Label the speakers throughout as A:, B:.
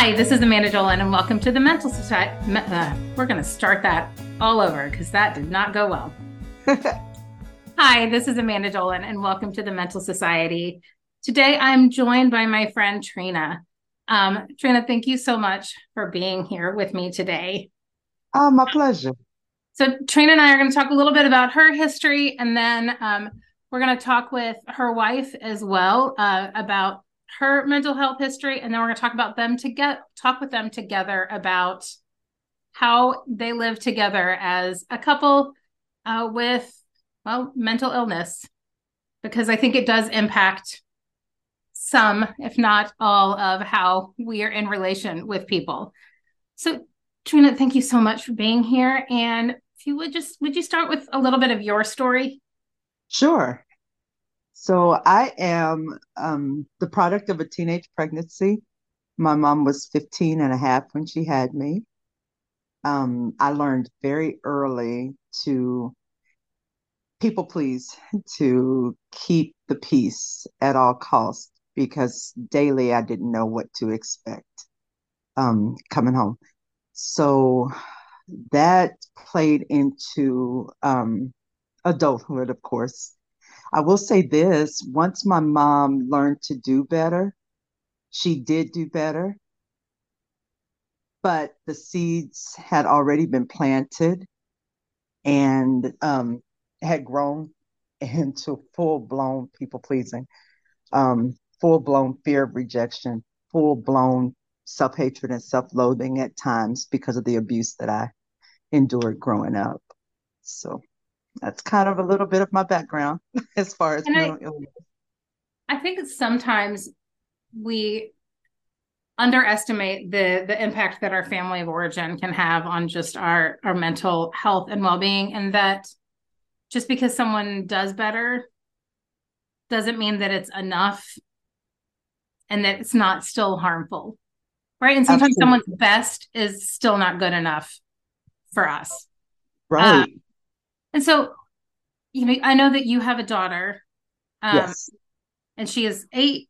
A: Hi, this is Amanda Dolan, and welcome to the Mental Society. Uh, we're going to start that all over because that did not go well. Hi, this is Amanda Dolan, and welcome to the Mental Society. Today, I'm joined by my friend Trena. Um, Trena, thank you so much for being here with me today.
B: Oh, my pleasure.
A: So, Trena and I are going to talk a little bit about her history, and then um, we're going to talk with her wife as well uh, about her mental health history, and then we're going to talk about them to get talk with them together about how they live together as a couple uh, with well mental illness, because I think it does impact some, if not all, of how we are in relation with people. So, Trena, thank you so much for being here. And if you would just would you start with a little bit of your story?
B: Sure. So I am um, the product of a teenage pregnancy. My mom was 15 and a half when she had me. Um, I learned very early to people please, to keep the peace at all costs, because daily I didn't know what to expect um, coming home. So that played into um, adulthood, of course. I will say this once my mom learned to do better, she did do better, but the seeds had already been planted and um, had grown into full blown people pleasing, um, full blown fear of rejection, full blown self hatred and self loathing at times because of the abuse that I endured growing up. So that's kind of a little bit of my background as far as mental I, illness.
A: I think sometimes we underestimate the the impact that our family of origin can have on just our our mental health and well-being and that just because someone does better doesn't mean that it's enough and that it's not still harmful right and sometimes Absolutely. someone's best is still not good enough for us
B: right um,
A: and so, you know, I know that you have a daughter.
B: Um, yes.
A: And she is 18.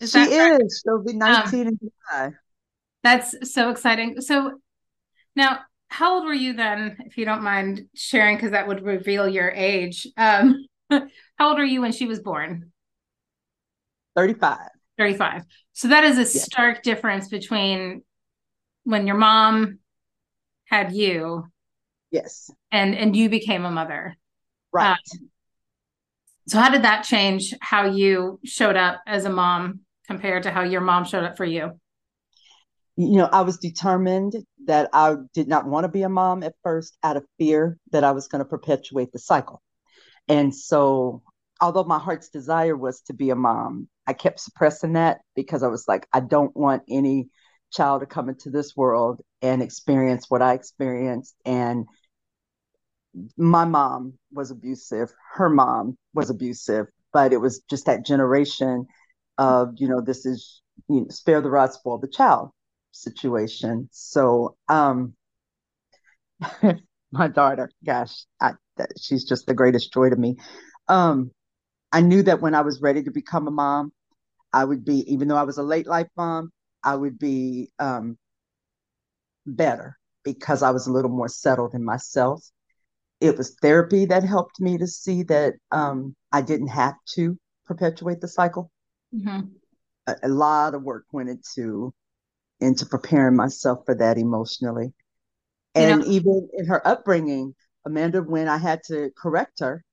B: Is she is. She'll be 19 um, in July.
A: That's so exciting. So now, how old were you then, if you don't mind sharing, because that would reveal your age? Um, how old were you when she was born?
B: 35.
A: 35. So that is a stark difference between when your mom had you
B: Yes.
A: And and you became a mother.
B: Right. Um,
A: so how did that change how you showed up as a mom compared to how your mom showed up for you?
B: You know, I was determined that I did not want to be a mom at first out of fear that I was going to perpetuate the cycle. And so, although my heart's desire was to be a mom, I kept suppressing that because I was like, I don't want any child to come into this world and experience what I experienced. And my mom was abusive, her mom was abusive, but it was just that generation of, you know, this is you know, spare the rod, spoil the child situation. So, um, my daughter, gosh, I, she's just the greatest joy to me. Um, I knew that when I was ready to become a mom, I would be, even though I was a late life mom, I would be um, better because I was a little more settled in myself. It was therapy that helped me to see that um, I didn't have to perpetuate the cycle. Mm-hmm. A, a, lot of work went into into preparing myself for that emotionally, and you know, even in her upbringing, Amanda, when I had to correct her,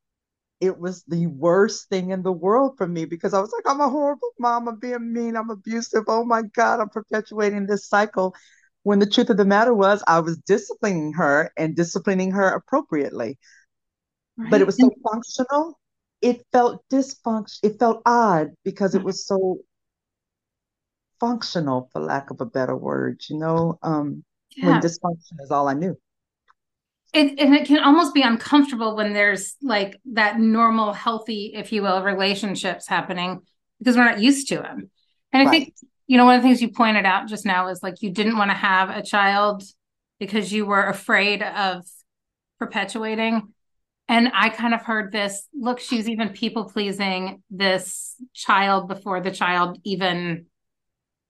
B: it was the worst thing in the world for me because I was like, I'm a horrible mom. I'm being mean. I'm abusive. Oh my God, I'm perpetuating this cycle. When the truth of the matter was, I was disciplining her and disciplining her appropriately. Right. But it was so functional. It felt dysfunction. It felt odd because it was so functional, for lack of a better word, you know, um, yeah. when dysfunction is all I knew
A: it, and it can almost be uncomfortable when there's like that normal healthy if you will relationships happening because we're not used to them and i think you know one of the things you pointed out just now is like you didn't want to have a child because you were afraid of perpetuating and i kind of heard this look she's even people pleasing this child before the child even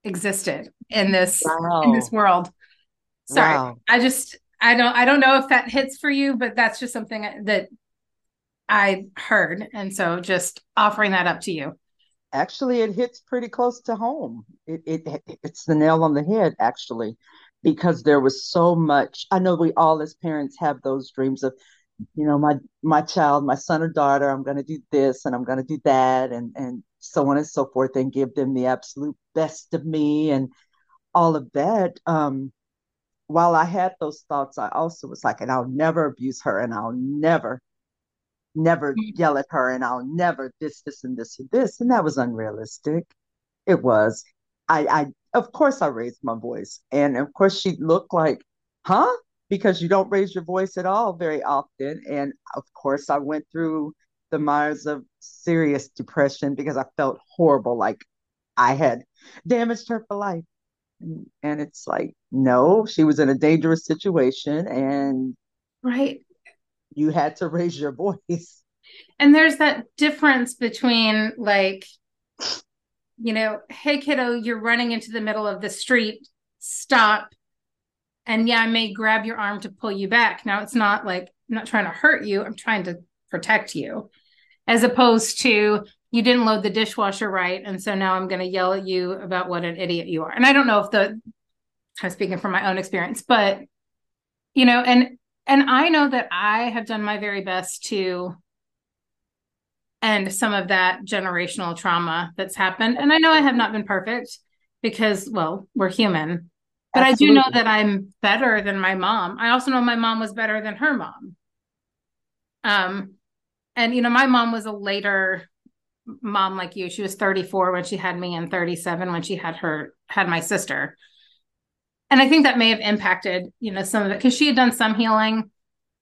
A: existed in this wow. in this world. Sorry.
B: Wow.
A: I just I don't I don't know if that hits for you, but that's just something that I heard. And so just offering that up to you.
B: Actually, it hits pretty close to home. It, it it's the nail on the head, actually, because there was so much. I know we all as parents have those dreams of, you know, my my child, my son or daughter, I'm going to do this and I'm going to do that, and and so on and so forth, and give them the absolute best of me and all of that. Um, while I had those thoughts, I also was like, and I'll never abuse her, and I'll never never mm-hmm. yell at her and I'll never this, this, and this, and this. And that was unrealistic. It was. I, I, of course, I raised my voice. And of course, she looked like, huh? Because you don't raise your voice at all very often. And of course, I went through the miles of serious depression because I felt horrible, like I had damaged her for life. And, and it's like, no, she was in a dangerous situation. And
A: right
B: you had to raise your voice.
A: And there's that difference between like, you know, hey kiddo, you're running into the middle of the street, stop. And yeah, I may grab your arm to pull you back. Now it's not like I'm not trying to hurt you, I'm trying to protect you. As opposed to you didn't load the dishwasher right. And so now I'm going to yell at you about what an idiot you are. And I don't know if the, of speaking from my own experience, but, you know, and and I know that I have done my very best to end some of that generational trauma that's happened. And I know I have not been perfect because, well, we're human. But Absolutely. I do know that I'm better than my mom. I also know my mom was better than her mom. Um, and you know, my mom was a later mom like you. She was 34 when she had me and 37 when she had her had my sister and I think that may have impacted, you know, some of it because she had done some healing,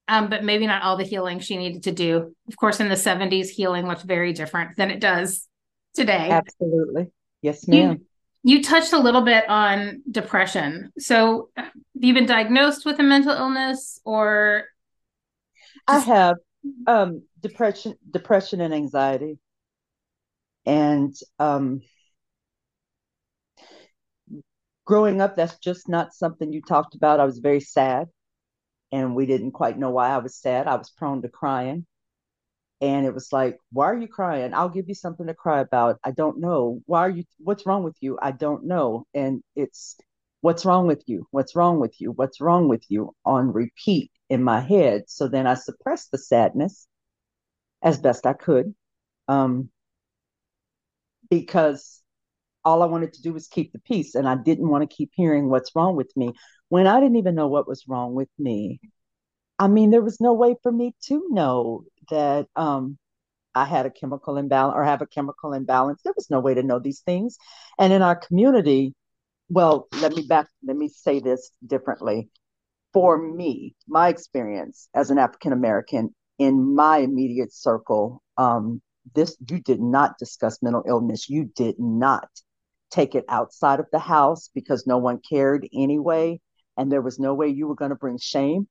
A: um, but maybe not all the healing she needed to do. Of course, in the 70s, healing looked very different than it does today.
B: Absolutely. Yes, ma'am.
A: You, you touched a little bit on depression. So, have you been diagnosed with a mental illness or?
B: I have um, depression, depression and anxiety. And um, growing up, that's just not something you talked about. I was very sad, and we didn't quite know why I was sad. I was prone to crying. And it was like, why are you crying? I'll give you something to cry about. I don't know. Why are you, what's wrong with you? I don't know. And it's, what's wrong with you? What's wrong with you? What's wrong with you on repeat in my head. So then I suppressed the sadness as best I could. Um, because all I wanted to do was keep the peace. And I didn't want to keep hearing what's wrong with me when I didn't even know what was wrong with me. I mean, there was no way for me to know that um, I had a chemical imbalance or have a chemical imbalance. There was no way to know these things. And in our community, well, let me back, let me say this differently. For me, my experience as an African American in my immediate circle, um, this you did not discuss mental illness. You did not take it outside of the house because no one cared anyway. And there was no way you were going to bring shame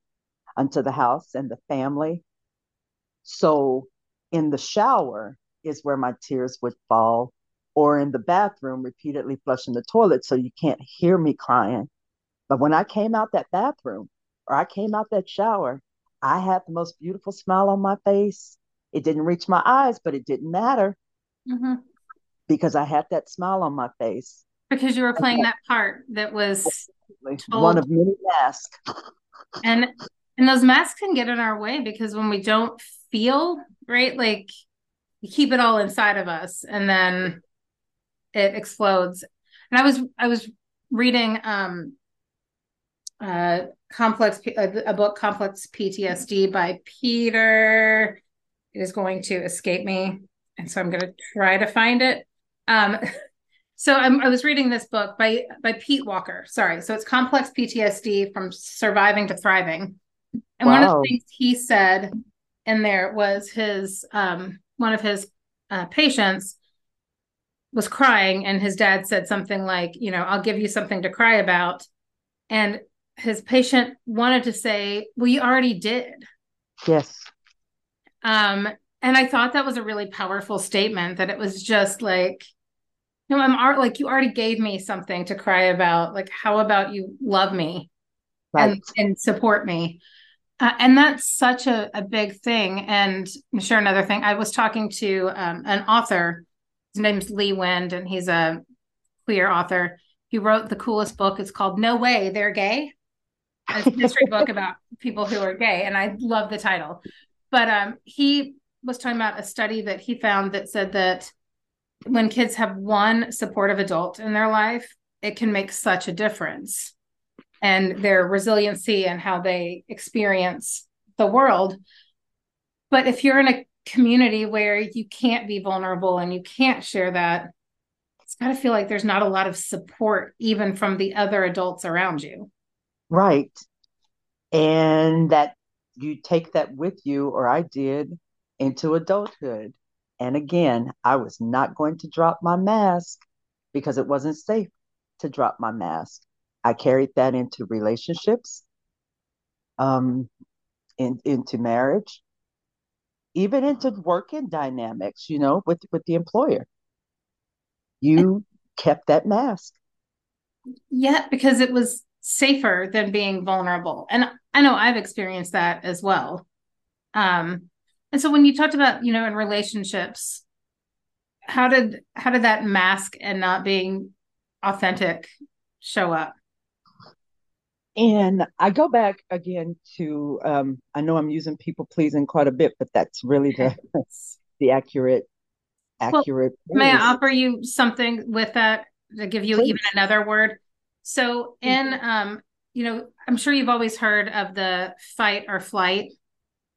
B: unto the house and the family. So in the shower is where my tears would fall, or in the bathroom, repeatedly flushing the toilet so you can't hear me crying. But when I came out that bathroom or I came out that shower, I had the most beautiful smile on my face. It didn't reach my eyes, but it didn't matter. Mm-hmm because I had that smile on my face.
A: Because you were playing that part that was
B: one of many masks.
A: and and those masks can get in our way because when we don't feel right, like we keep it all inside of us and then it explodes. And I was I was reading um uh complex a, a book complex PTSD by Peter. It is going to escape me. And so I'm going to try to find it. Um, so I'm, i was reading this book by by Pete Walker. Sorry, so it's complex PTSD from surviving to thriving. And wow. one of the things he said in there was his um, one of his uh, patients was crying, and his dad said something like, "You know, I'll give you something to cry about," and his patient wanted to say, "Well, you already did."
B: Yes.
A: Um, and I thought that was a really powerful statement. That it was just like no, I'm like you already gave me something to cry about. Like, how about you love me right. and and support me? Uh, and that's such a, a big thing. And I'm sure another thing. I was talking to um, an author. His name's Lee Wind, and he's a queer author. He wrote the coolest book. It's called No Way They're Gay. It's a history book about people who are gay, and I love the title. But um, he was talking about a study that he found that said that when kids have one supportive adult in their life, it can make such a difference and their resiliency and how they experience the world. But if you're in a community where you can't be vulnerable and you can't share that, it's got to feel like there's not a lot of support, even from the other adults around you.
B: Right. And that you take that with you, or I did, into adulthood. And again, I was not going to drop my mask because it wasn't safe to drop my mask. I carried that into relationships, um, in, into marriage, even into working dynamics, you know, with, with the employer. You kept that mask.
A: Yeah, because it was safer than being vulnerable. And I know I've experienced that as well. Um, and so when you talked about, you know, in relationships, how did how did that mask and not being authentic show up?
B: And I go back again to um, I know I'm using people pleasing quite a bit, but that's really the the accurate accurate.
A: Well, may I offer you something with that to give you Please. even another word? So in um, you know, I'm sure you've always heard of the fight or flight.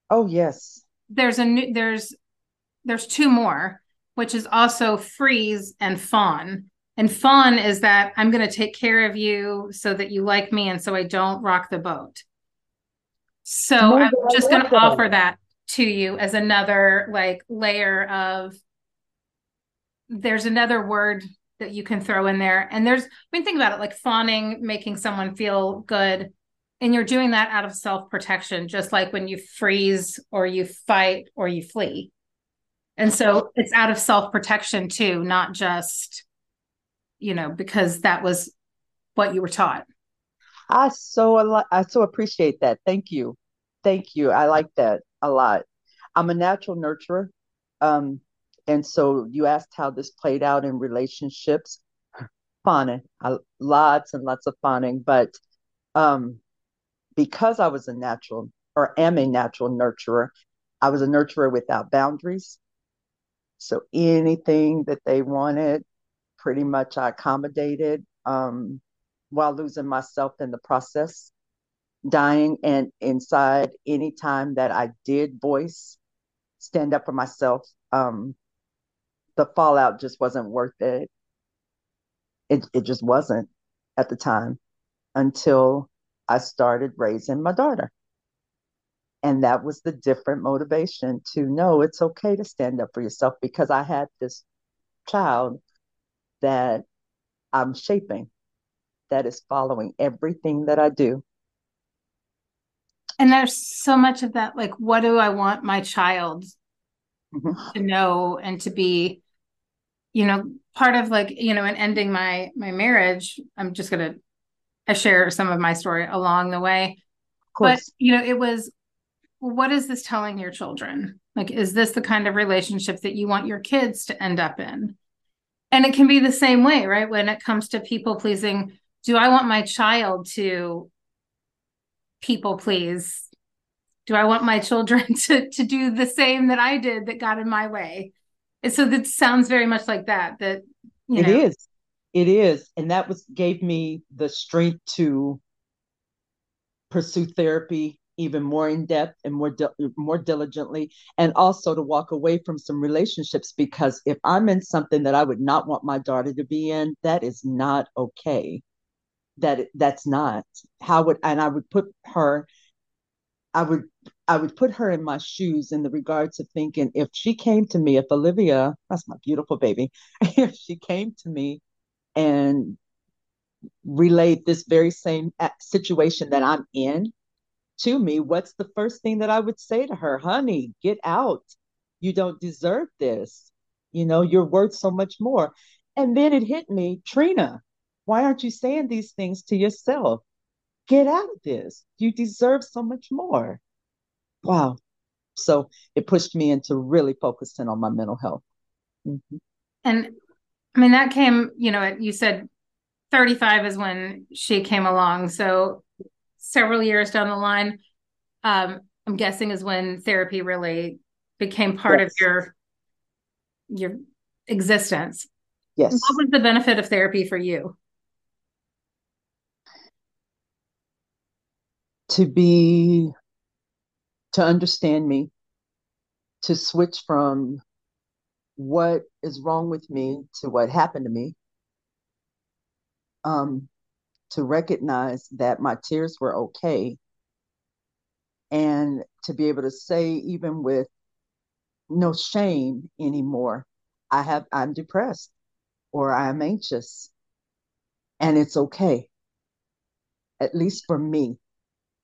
B: Oh yes
A: there's a new there's there's two more, which is also freeze and fawn. And fawn is that I'm going to take care of you so that you like me and so I don't rock the boat. So I'm just going to offer that to you as another like layer of there's another word that you can throw in there. And there's I mean think about it like fawning making someone feel good and you're doing that out of self protection, just like when you freeze or you fight or you flee. And so it's out of self protection too, not just, you know, because that was what you were taught.
B: I so I so appreciate that. Thank you, thank you. I like that a lot. I'm a natural nurturer, um, and so you asked how this played out in relationships. Fawning, lots and lots of fawning, but um, because I was a natural or am a natural nurturer, I was a nurturer without boundaries. So anything that they wanted, pretty much I accommodated um, while losing myself in the process, dying. And inside, anytime that I did voice, stand up for myself, um, the fallout just wasn't worth it. It, it just wasn't at the time until I started raising my daughter. And that was the different motivation to know it's okay to stand up for yourself because I had this child that I'm shaping that is following everything that I do.
A: And there's so much of that like, what do I want my child mm-hmm. to know and to be? You know, part of like, you know, in ending my my marriage, I'm just gonna I share some of my story along the way. But you know, it was what is this telling your children? Like, is this the kind of relationship that you want your kids to end up in? And it can be the same way, right? When it comes to people pleasing, do I want my child to people please? Do I want my children to to do the same that I did that got in my way? And so that sounds very much like that. That
B: you know, it is. It is. And that was gave me the strength to pursue therapy even more in depth and more di- more diligently and also to walk away from some relationships because if i'm in something that i would not want my daughter to be in that is not okay. That that's not how would and i would put her i would i would put her in my shoes in the regards of thinking if she came to me if olivia that's my beautiful baby if she came to me and relayed this very same situation that I'm in to me, what's the first thing that I would say to her? Honey, get out. You don't deserve this. You know, you're worth so much more. And then it hit me, Trena, why aren't you saying these things to yourself? Get out of this. You deserve so much more. Wow. So it pushed me into really focusing on my mental health.
A: Mm-hmm. And I mean, that came, you know, you said 35 is when she came along. So several years down the line, um, I'm guessing is when therapy really became part yes. of your your existence.
B: Yes.
A: What was the benefit of therapy for you?
B: To be to understand me, to switch from what is wrong with me to what happened to me, um, to recognize that my tears were okay, and to be able to say, even with no shame anymore, I have I'm depressed or I'm anxious, and it's okay. At least for me,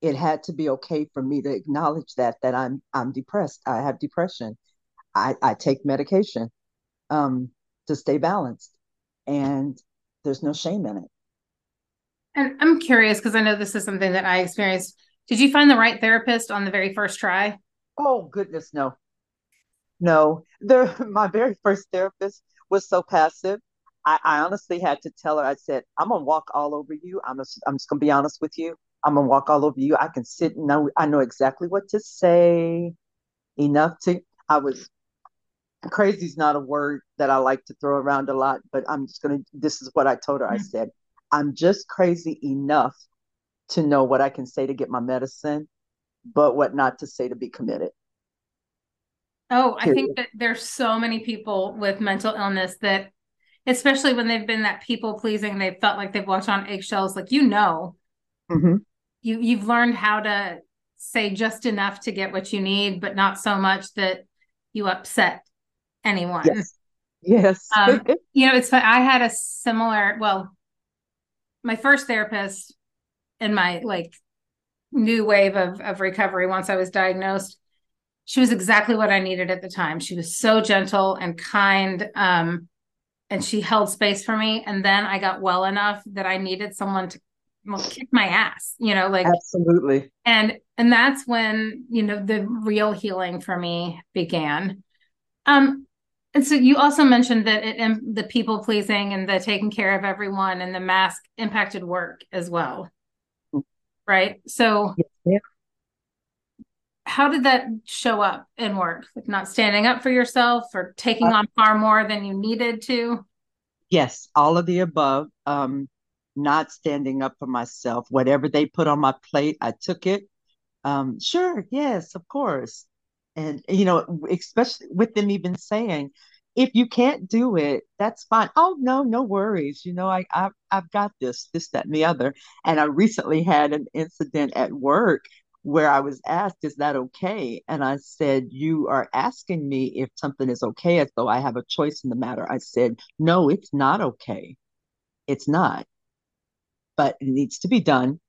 B: it had to be okay for me to acknowledge that that I'm I'm depressed. I have depression. I, I take medication um, to stay balanced, and there's no shame in it.
A: And I'm curious because I know this is something that I experienced. Did you find the right therapist on the very first try?
B: Oh goodness, no, no. The my very first therapist was so passive. I, I honestly had to tell her. I said, "I'm gonna walk all over you. I'm just, I'm just gonna be honest with you. I'm gonna walk all over you. I can sit and know I know exactly what to say. Enough to I was crazy is not a word that I like to throw around a lot, but I'm just gonna this is what I told her. Mm-hmm. I said, I'm just crazy enough to know what I can say to get my medicine, but what not to say to be committed.
A: Oh, I think that there's so many people with mental illness that especially when they've been that people pleasing, they felt like they've walked on eggshells, like you know. Mm-hmm you you've learned how to say just enough to get what you need, but not so much that you upset anyone.
B: Yes. Yes. um,
A: you know, it's I had a similar, well, my first therapist in my like new wave of, of recovery once I was diagnosed, she was exactly what I needed at the time. She was so gentle and kind. Um, and she held space for me. And then I got well enough that I needed someone to well, kick my ass, you know, like
B: absolutely.
A: And and that's when, you know, the real healing for me began. Um, and so you also mentioned that it um, the people pleasing and the taking care of everyone and the mask impacted work as well. Right. So yeah. how did that show up in work? Like not standing up for yourself or taking uh, on far more than you needed to?
B: Yes, all of the above. Um, not standing up for myself. Whatever they put on my plate, I took it. Um, sure, yes, of course. And, you know, especially with them even saying, if you can't do it, that's fine. Oh, no, no worries. You know, I, I've, I've got this, this, that, and the other. And I recently had an incident at work where I was asked, Is that okay? And I said, You are asking me if something is okay as though I have a choice in the matter. I said, No, it's not okay. It's not but it needs to be done.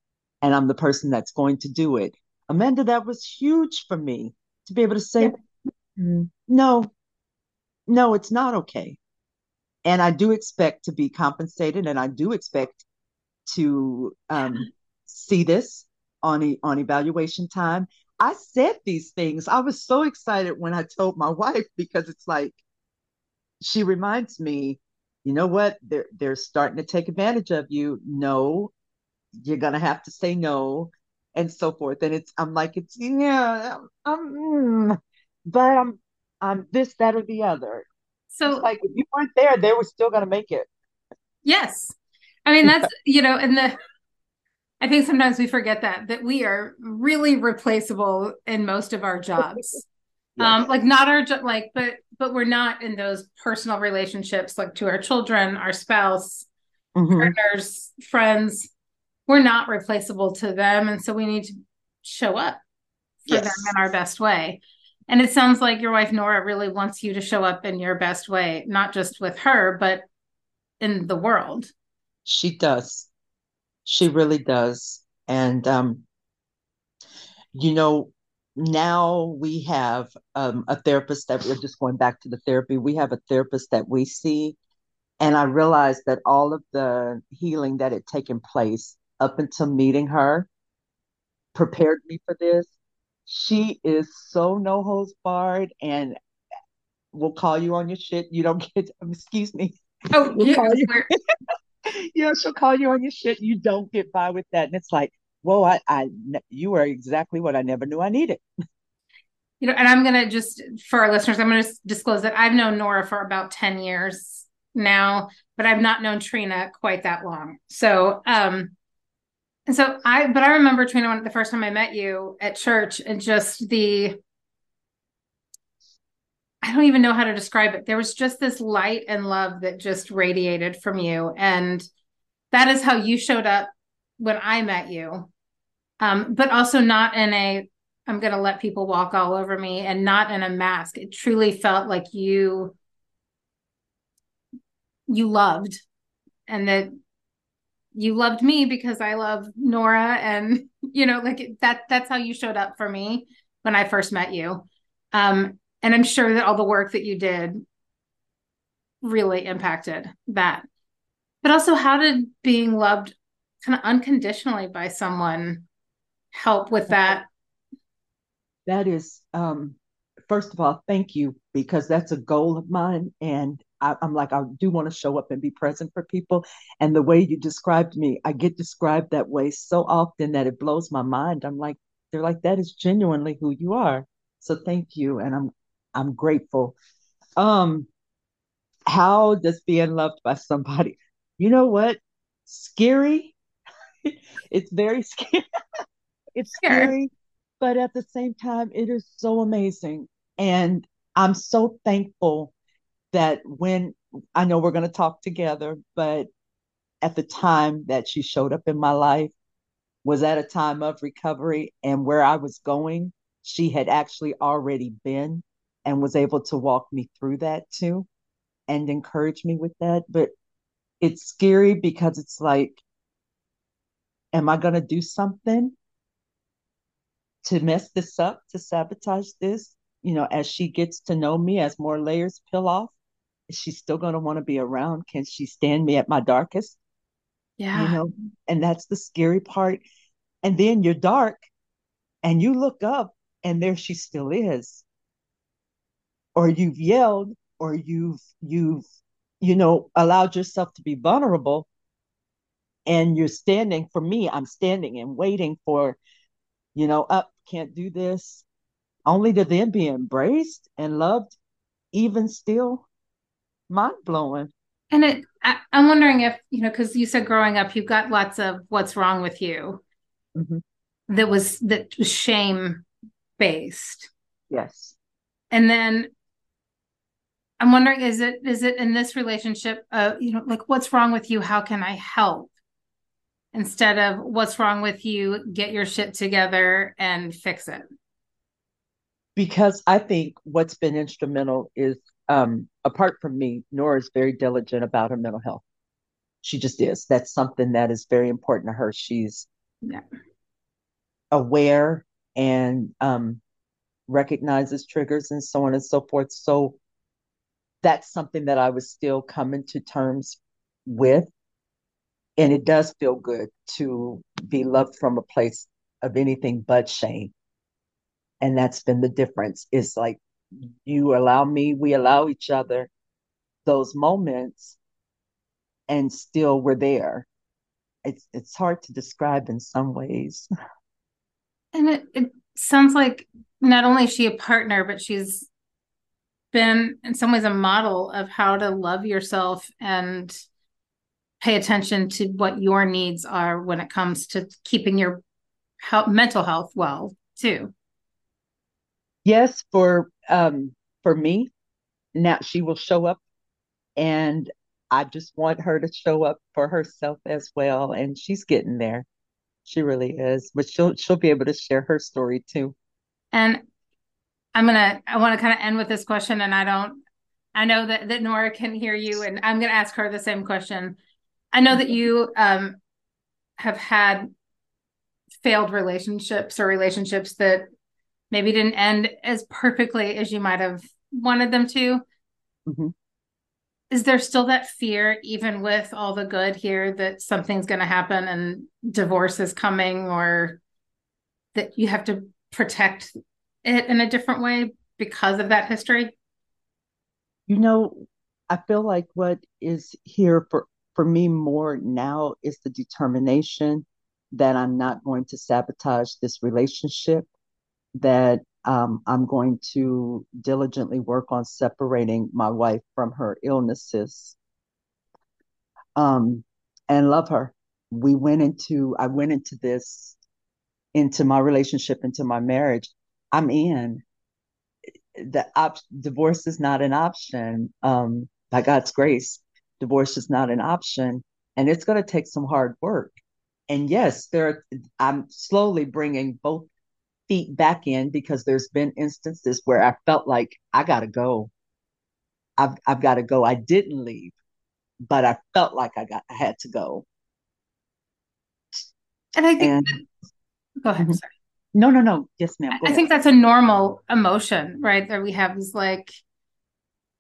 B: And I'm the person that's going to do it. Amanda, that was huge for me to be able to say, yeah. no, no, it's not okay. And I do expect to be compensated and I do expect to um, see this on, e- on evaluation time. I said these things. I was so excited when I told my wife because it's like, she reminds me you know what? They're they're starting to take advantage of you. No you're gonna have to say no and so forth. And it's i'm like it's yeah i'm mm, but i'm i'm this that or the other. So it's like if you weren't there they were still gonna make it.
A: Yes. I mean that's you know and the i think sometimes we forget that that we are really replaceable in most of our jobs um like not our like but but we're not in those personal relationships like to our children, our spouse, mm-hmm. partners, friends. We're not replaceable to them. And so we need to show up for yes. them in our best way. And it sounds like your wife, Nora, really wants you to show up in your best way, not just with her, but in the world.
B: She does. She really does. And, um, you know, now we have um, a therapist that we're just going back to the therapy. We have a therapist that we see, And I realized that all of the healing that had taken place up until meeting her prepared me for this. She is so no holds barred and will call you on your shit. You don't get, excuse me.
A: Oh, yeah.
B: You. yeah, she'll call you on your shit. You don't get by with that. And it's like, whoa, I, I, you are exactly what I never knew I needed.
A: You know, and I'm going to just, for our listeners, I'm going to disclose that I've known Nora for about 10 years now, but I've not known Trena quite that long. So, um, and so I, but I remember Trena when the first time I met you at church and just the, I don't even know how to describe it. There was just this light and love that just radiated from you. And that is how you showed up when I met you. Um, but also not in a, I'm going to let people walk all over me and not in a mask. It truly felt like you, you loved and that you loved me because I love Nora. And, you know, like that, that's how you showed up for me when I first met you. Um, and i'm sure that all the work that you did really impacted that but also how did being loved kind of unconditionally by someone help with that
B: that is um first of all thank you because that's a goal of mine and I, am like i do want to show up and be present for people and the way you described me i get described that way so often that it blows my mind i'm like they're like that is genuinely who you are so thank you and i'm I'm grateful. Um, how does being loved by somebody? You know what? Scary. it's very scary. it's scary, but at the same time, it is so amazing. And I'm so thankful that when I know we're going to talk together, but at the time that she showed up in my life was at a time of recovery and where I was going, she had actually already been and was able to walk me through that too and encourage me with that. But it's scary because it's like, am I going to do something to mess this up, to sabotage this? You know, as she gets to know me, as more layers peel off, is she still going to want to be around? Can she stand me at my darkest?
A: Yeah.
B: You know, and that's the scary part. And then you're dark and you look up and there she still is or you've yelled or you've you've you know allowed yourself to be vulnerable and you're standing for me i'm standing and waiting for you know up can't do this only to then be embraced and loved even still mind blowing
A: and it I, am wondering if you know because you said growing up you got lots of what's wrong with you mm-hmm. that was that was shame based
B: yes
A: and then I'm wondering, is it is it in this relationship, uh, you know, like what's wrong with you? How can I help? Instead of what's wrong with you, get your shit together and fix it.
B: Because I think what's been instrumental is, um, apart from me, Nora is very diligent about her mental health. She just is. That's something that is very important to her. She's
A: yeah.
B: aware and um, recognizes triggers and so on and so forth. So that's something that I was still coming to terms with. And it does feel good to be loved from a place of anything but shame. And that's been the difference. It's like you allow me, we allow each other those moments, and still we're there. It's it's hard to describe in some ways.
A: And it, it sounds like not only is she a partner, but she's been in some ways a model of how to love yourself and pay attention to what your needs are when it comes to keeping your health, mental health well too.
B: Yes for um for me now she will show up and i just want her to show up for herself as well and she's getting there. She really is but she'll she'll be able to share her story too.
A: And I'm gonna I want to kind of end with this question, and I don't I know that that Nora can hear you, and I'm gonna ask her the same question. I know that you um have had failed relationships or relationships that maybe didn't end as perfectly as you might have wanted them to. Mm-hmm. is there still that fear, even with all the good here, that something's going to happen and divorce is coming, or that you have to protect it in a different way because of that history?
B: You know, I feel like what is here for for me more now is the determination that I'm not going to sabotage this relationship, that um, I'm going to diligently work on separating my wife from her illnesses um, and love her. We went into, I went into this, into my relationship, into my marriage. I'm in. The op- divorce is not an option. Um, by God's grace, divorce is not an option, and it's going to take some hard work. And yes, there I'm slowly bringing both feet back in because there's been instances where I felt like I got to go. I've I've got to go. I didn't leave, but I felt like I got I had to go.
A: And I think and, that, go ahead. Mm-hmm. Sorry.
B: No, no, no. Yes, ma'am.
A: I think that's a normal emotion, right? That we have is like,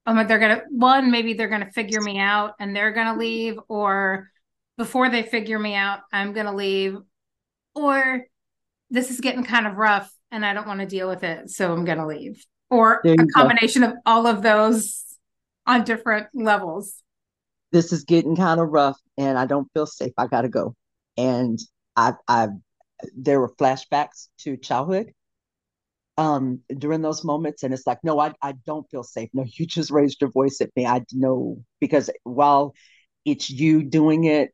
A: oh my, they're gonna one, maybe they're gonna figure me out and they're gonna leave, or before they figure me out, I'm gonna leave, or this is getting kind of rough and I don't want to deal with it, so I'm going to leave. Or a combination go. of all of those on different levels.
B: This is getting kind of rough and I don't feel safe. I got to go. And I I there were flashbacks to childhood um during those moments and it's like no I I don't feel safe. No, you just raised your voice at me. I know because while it's you doing it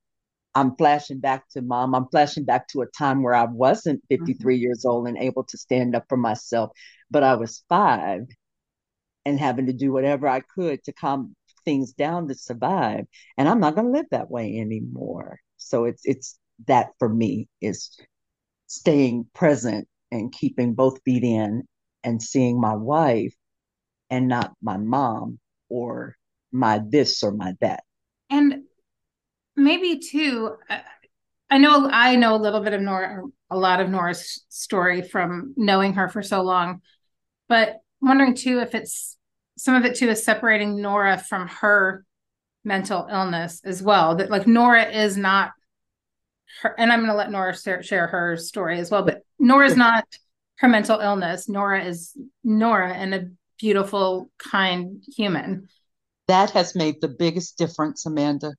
B: I'm flashing back to mom. I'm flashing back to a time where I wasn't 53 mm-hmm. years old and able to stand up for myself, but I was five and having to do whatever I could to calm things down to survive. And I'm not going to live that way anymore. So it's it's that for me is staying present and keeping both feet in and seeing my wife and not my mom or my this or my that.
A: And maybe too uh, i know i know a little bit of nora a lot of nora's story from knowing her for so long but wondering too if it's some of it too is separating nora from her mental illness as well that like nora is not her and i'm going to let nora share her story as well but nora's not her mental illness nora is nora and a beautiful kind human
B: that has made the biggest difference amanda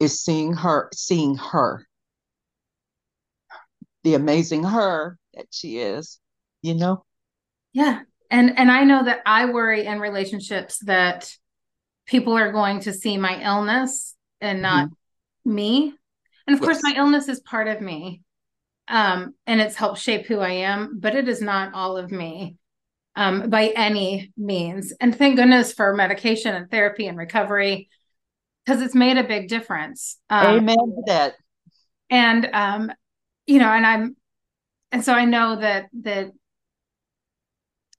B: is seeing her, seeing her, the amazing her that she is, you know?
A: Yeah. And and I know that I worry in relationships that people are going to see my illness and not mm-hmm. me. And of yes. course my illness is part of me. Um, and it's helped shape who I am, but it is not all of me um, by any means. And thank goodness for medication and therapy and recovery because it's made a big difference.
B: Um, Amen to that.
A: And um, you know, and I'm, and so I know that that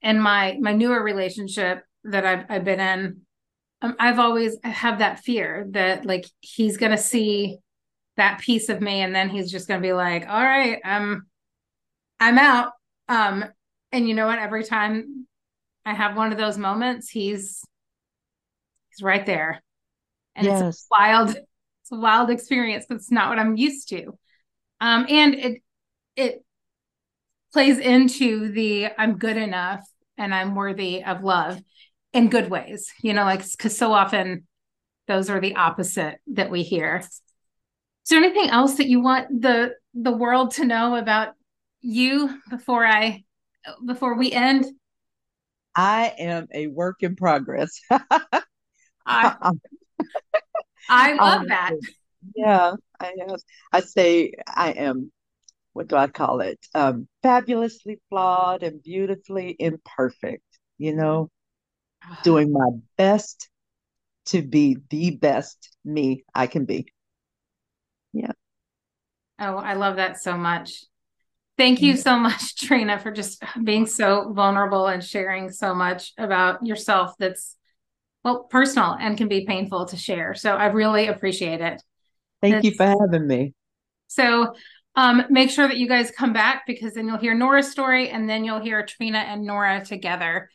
A: in my my newer relationship that I've I've been in, um, I've always have that fear that like he's gonna see that piece of me, and then he's just gonna be like, "All right, I'm, I'm out." Um, and you know what? Every time I have one of those moments, he's he's right there and yes. it's wild it's a wild experience but it's not what i'm used to um, and it it plays into the i'm good enough and i'm worthy of love in good ways you know like because so often those are the opposite that we hear is there anything else that you want the the world to know about you before i before we end
B: i am a work in progress
A: I, I love um, that.
B: Yeah, I. I say I am. What do I call it? Um, fabulously flawed and beautifully imperfect. You know, doing my best to be the best me I can be.
A: Oh, I love that so much. Thank you so much, Trena, for just being so vulnerable and sharing so much about yourself that's well personal and can be painful to share. So I really appreciate it.
B: Thank it's, you for having me.
A: So um, make sure that you guys come back because then you'll hear Nora's story and then you'll hear Trena and Nora together.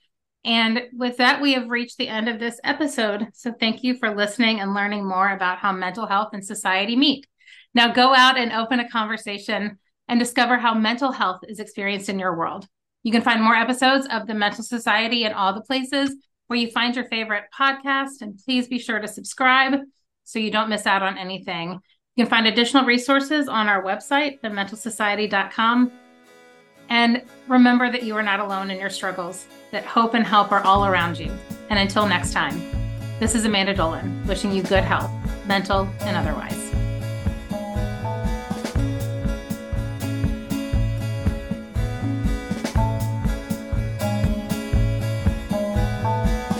A: And with that, we have reached the end of this episode. So thank you for listening and learning more about how mental health and society meet. Now go out and open a conversation and discover how mental health is experienced in your world. You can find more episodes of the Mental Society in all the places where you find your favorite podcast. And please be sure to subscribe so you don't miss out on anything. You can find additional resources on our website, thementalsociety.com. And remember that you are not alone in your struggles, that hope and help are all around you. And until next time, this is Amanda Dolan, wishing you good health, mental and otherwise.